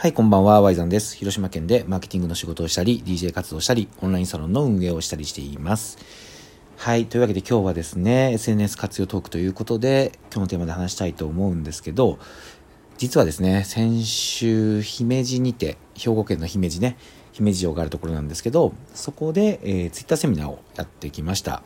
はい、こんばんは、ワイザンです。広島県でマーケティングの仕事をしたり、DJ 活動したり、オンラインサロンの運営をしたりしています。はい、というわけで今日はですね、SNS 活用トークということで、今日のテーマで話したいと思うんですけど、実はですね、先週、姫路にて、兵庫県の姫路ね、姫路城があるところなんですけど、そこで、えー、ツイッターセミナーをやってきました。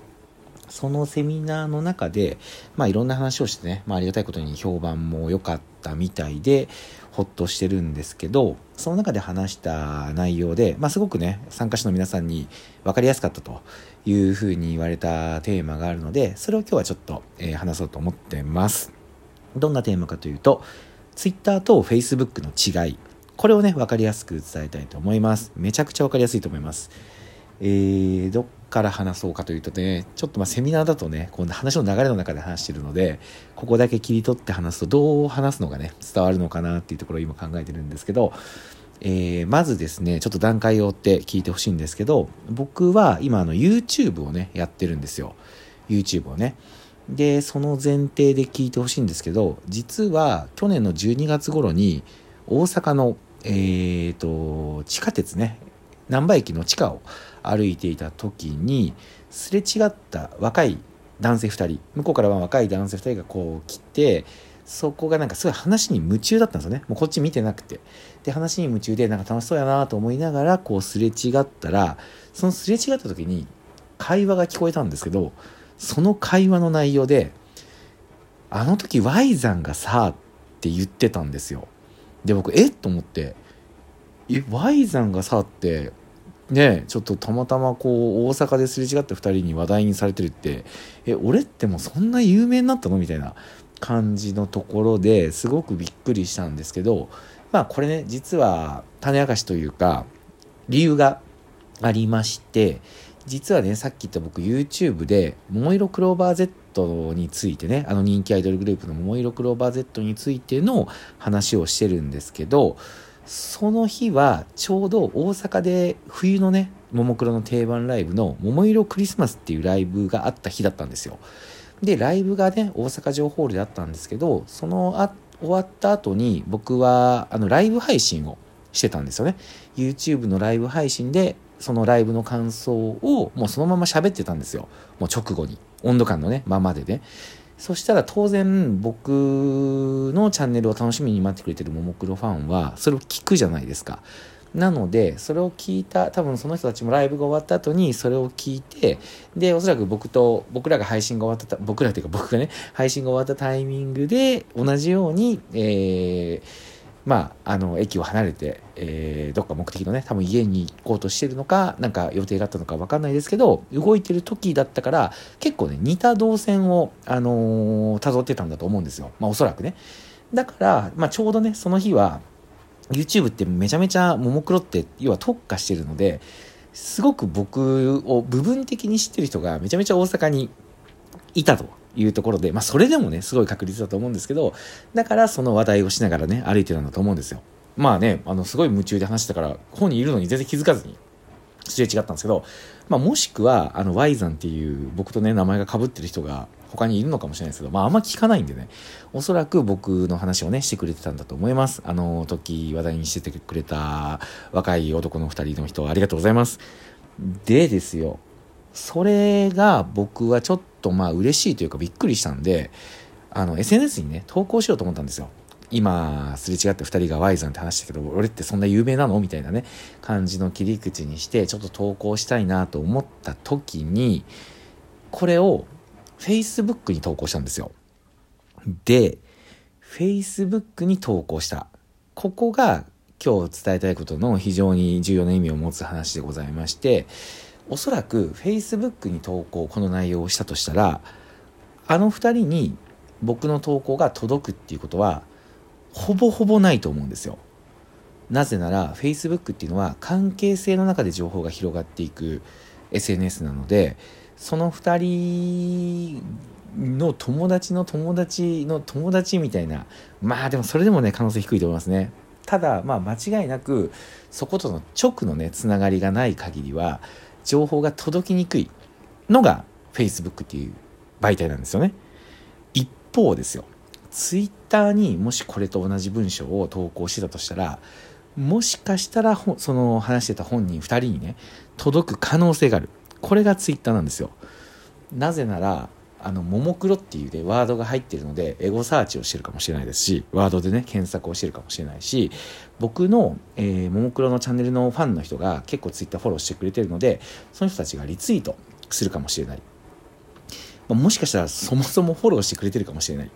そのセミナーの中で、まあいろんな話をしてね、まあありがたいことに評判も良かったみたいで、ほっとしてるんですけど、その中で話した内容で、まあすごくね、参加者の皆さんに分かりやすかったというふうに言われたテーマがあるので、それを今日はちょっと、えー、話そうと思ってます。どんなテーマかというと、Twitter と Facebook の違い。これをね、分かりやすく伝えたいと思います。めちゃくちゃ分かりやすいと思います。えー、どっから話そうかというとね、ちょっとまセミナーだとね、この話の流れの中で話してるので、ここだけ切り取って話すとどう話すのがね、伝わるのかなっていうところを今考えてるんですけど、えー、まずですね、ちょっと段階を追って聞いてほしいんですけど、僕は今あの YouTube をね、やってるんですよ。YouTube をね。で、その前提で聞いてほしいんですけど、実は去年の12月頃に大阪の、えーと、地下鉄ね、難波駅の地下を歩いていた時にすれ違った若い男性2人向こうからは若い男性2人がこう来てそこがなんかすごい話に夢中だったんですよね。もうこっち見てなくて。で話に夢中でなんか楽しそうやなと思いながらこうすれ違ったらそのすれ違った時に会話が聞こえたんですけどその会話の内容で「あの時 Y 山がさ」って言ってたんですよ。で僕えっと思って「え Y 山がさ」ってねちょっとたまたまこう大阪ですれ違った2人に話題にされてるってえ俺ってもうそんな有名になったの？みたいな感じのところですごくびっくりしたんですけどまあこれね実は種明かしというか理由がありまして実はねさっき言った僕 YouTube で「桃色クローバー Z」についてねあの人気アイドルグループの「桃色クローバー Z」についての話をしてるんですけどその日はちょうど大阪で冬のねももクロの定番ライブの「桃色クリスマス」っていうライブがあった日だったんですよ。でライブがね大阪城ホールであったんですけどそのあ終わった後に僕はあのライブ配信をしてたんですよね。YouTube のライブ配信でそのライブの感想をもうそのまま喋ってたんですよ。もう直後に。温度感のねままでね。そしたら当然僕のチャンネルを楽しみに待ってくれてるももクロファンはそれを聞くじゃないですか。なので、それを聞いた、多分その人たちもライブが終わった後にそれを聞いて、で、おそらく僕と、僕らが配信が終わった、僕らというか僕がね、配信が終わったタイミングで同じように、えー、まあ、あの、駅を離れて、えー、どっか目的のね、多分家に行こうとしてるのか、なんか予定があったのかわかんないですけど、動いてる時だったから、結構ね、似た動線を、あのー、辿ってたんだと思うんですよ。まあ、おそらくね。だから、まあ、ちょうどね、その日は、YouTube ってめちゃめちゃももクロって、要は特化してるので、すごく僕を部分的に知ってる人がめちゃめちゃ大阪にいたというところで、まあそれでもね、すごい確率だと思うんですけど、だからその話題をしながらね、歩いてたんだと思うんですよ。まあね、あの、すごい夢中で話してたから、本にいるのに全然気づかずに、すれ違ったんですけど、まあもしくは、あの、Y さんっていう僕とね、名前が被ってる人が他にいるのかもしれないですけど、まああんま聞かないんでね、おそらく僕の話をね、してくれてたんだと思います。あの時話題にしててくれた若い男の二人の人ありがとうございます。でですよ、それが僕はちょっとまあ嬉しいというかびっくりしたんで、あの SNS にね、投稿しようと思ったんですよ。今、すれ違って2人が Y さんって話したけど、俺ってそんな有名なのみたいなね、感じの切り口にして、ちょっと投稿したいなと思った時に、これを Facebook に投稿したんですよ。で、Facebook に投稿した。ここが今日伝えたいことの非常に重要な意味を持つ話でございまして、おそらく Facebook に投稿この内容をしたとしたらあの2人に僕の投稿が届くっていうことはほぼほぼないと思うんですよ。なぜなら Facebook っていうのは関係性の中で情報が広がっていく SNS なのでその2人の友達の友達の友達みたいなまあでもそれでもね可能性低いと思いますね。ただまあ間違いなくそことの直のねつながりがない限りは情報が届きにくいのが Facebook っていう媒体なんですよね。一方ですよ。Twitter にもしこれと同じ文章を投稿してたとしたら、もしかしたらその話してた本人2人にね届く可能性があるこれが Twitter なんですよなぜならあの、ももクロっていうね、ワードが入ってるので、エゴサーチをしてるかもしれないですし、ワードでね、検索をしてるかもしれないし、僕の、えー、ももクロのチャンネルのファンの人が結構ツイッターフォローしてくれてるので、その人たちがリツイートするかもしれない。まあ、もしかしたらそもそもフォローしてくれてるかもしれない。っ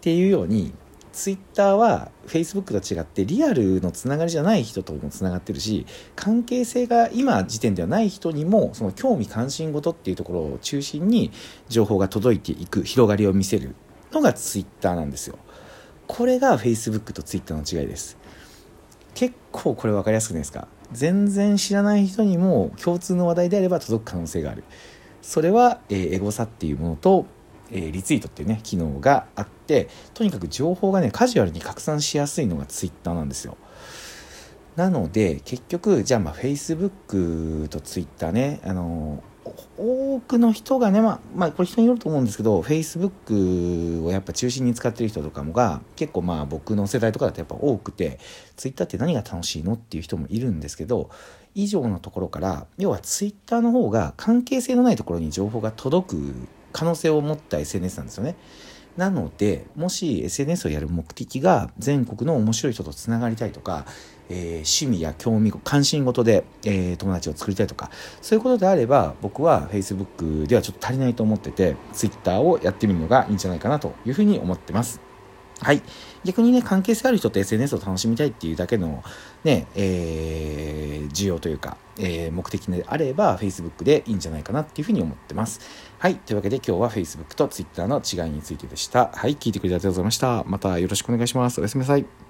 ていうように、ツイッターはフェイスブックと違ってリアルのつながりじゃない人ともつながってるし関係性が今時点ではない人にもその興味関心事っていうところを中心に情報が届いていく広がりを見せるのがツイッターなんですよ。これがフェイスブックとツイッターの違いです。結構これ分かりやすくないですか？全然知らない人にも共通の話題であれば届く可能性がある。それは、エゴサっていうものとえ、リツイートっていうね機能があってとにかく情報がねカジュアルに拡散しやすいのがツイッターなんですよ。なので結局じゃあまあ Facebook と Twitter ねあの多くの人がね、まあ、まあ、これ人によると思うんですけど Facebook をやっぱ中心に使ってる人とかもが結構まあ僕の世代とかだとやっぱ多くて Twitter って何が楽しいのっていう人もいるんですけど以上のところから要は Twitter の方が関係性のないところに情報が届く可能性を持った SNS なんですよね。なので、もし SNS をやる目的が全国の面白い人とつながりたいとか、えー、趣味や興味、関心事で、えー、友達を作りたいとか、そういうことであれば、僕は Facebook ではちょっと足りないと思ってて、Twitter をやってみるのがいいんじゃないかなというふうに思ってます。はい。逆にね、関係性ある人と SNS を楽しみたいっていうだけの、ね、えー、需要というか、えー、目的であれば、Facebook でいいんじゃないかなっていうふうに思ってます。はい。というわけで今日は Facebook と Twitter の違いについてでした。はい。聞いてくれてありがとうございました。またよろしくお願いします。おやすみなさい。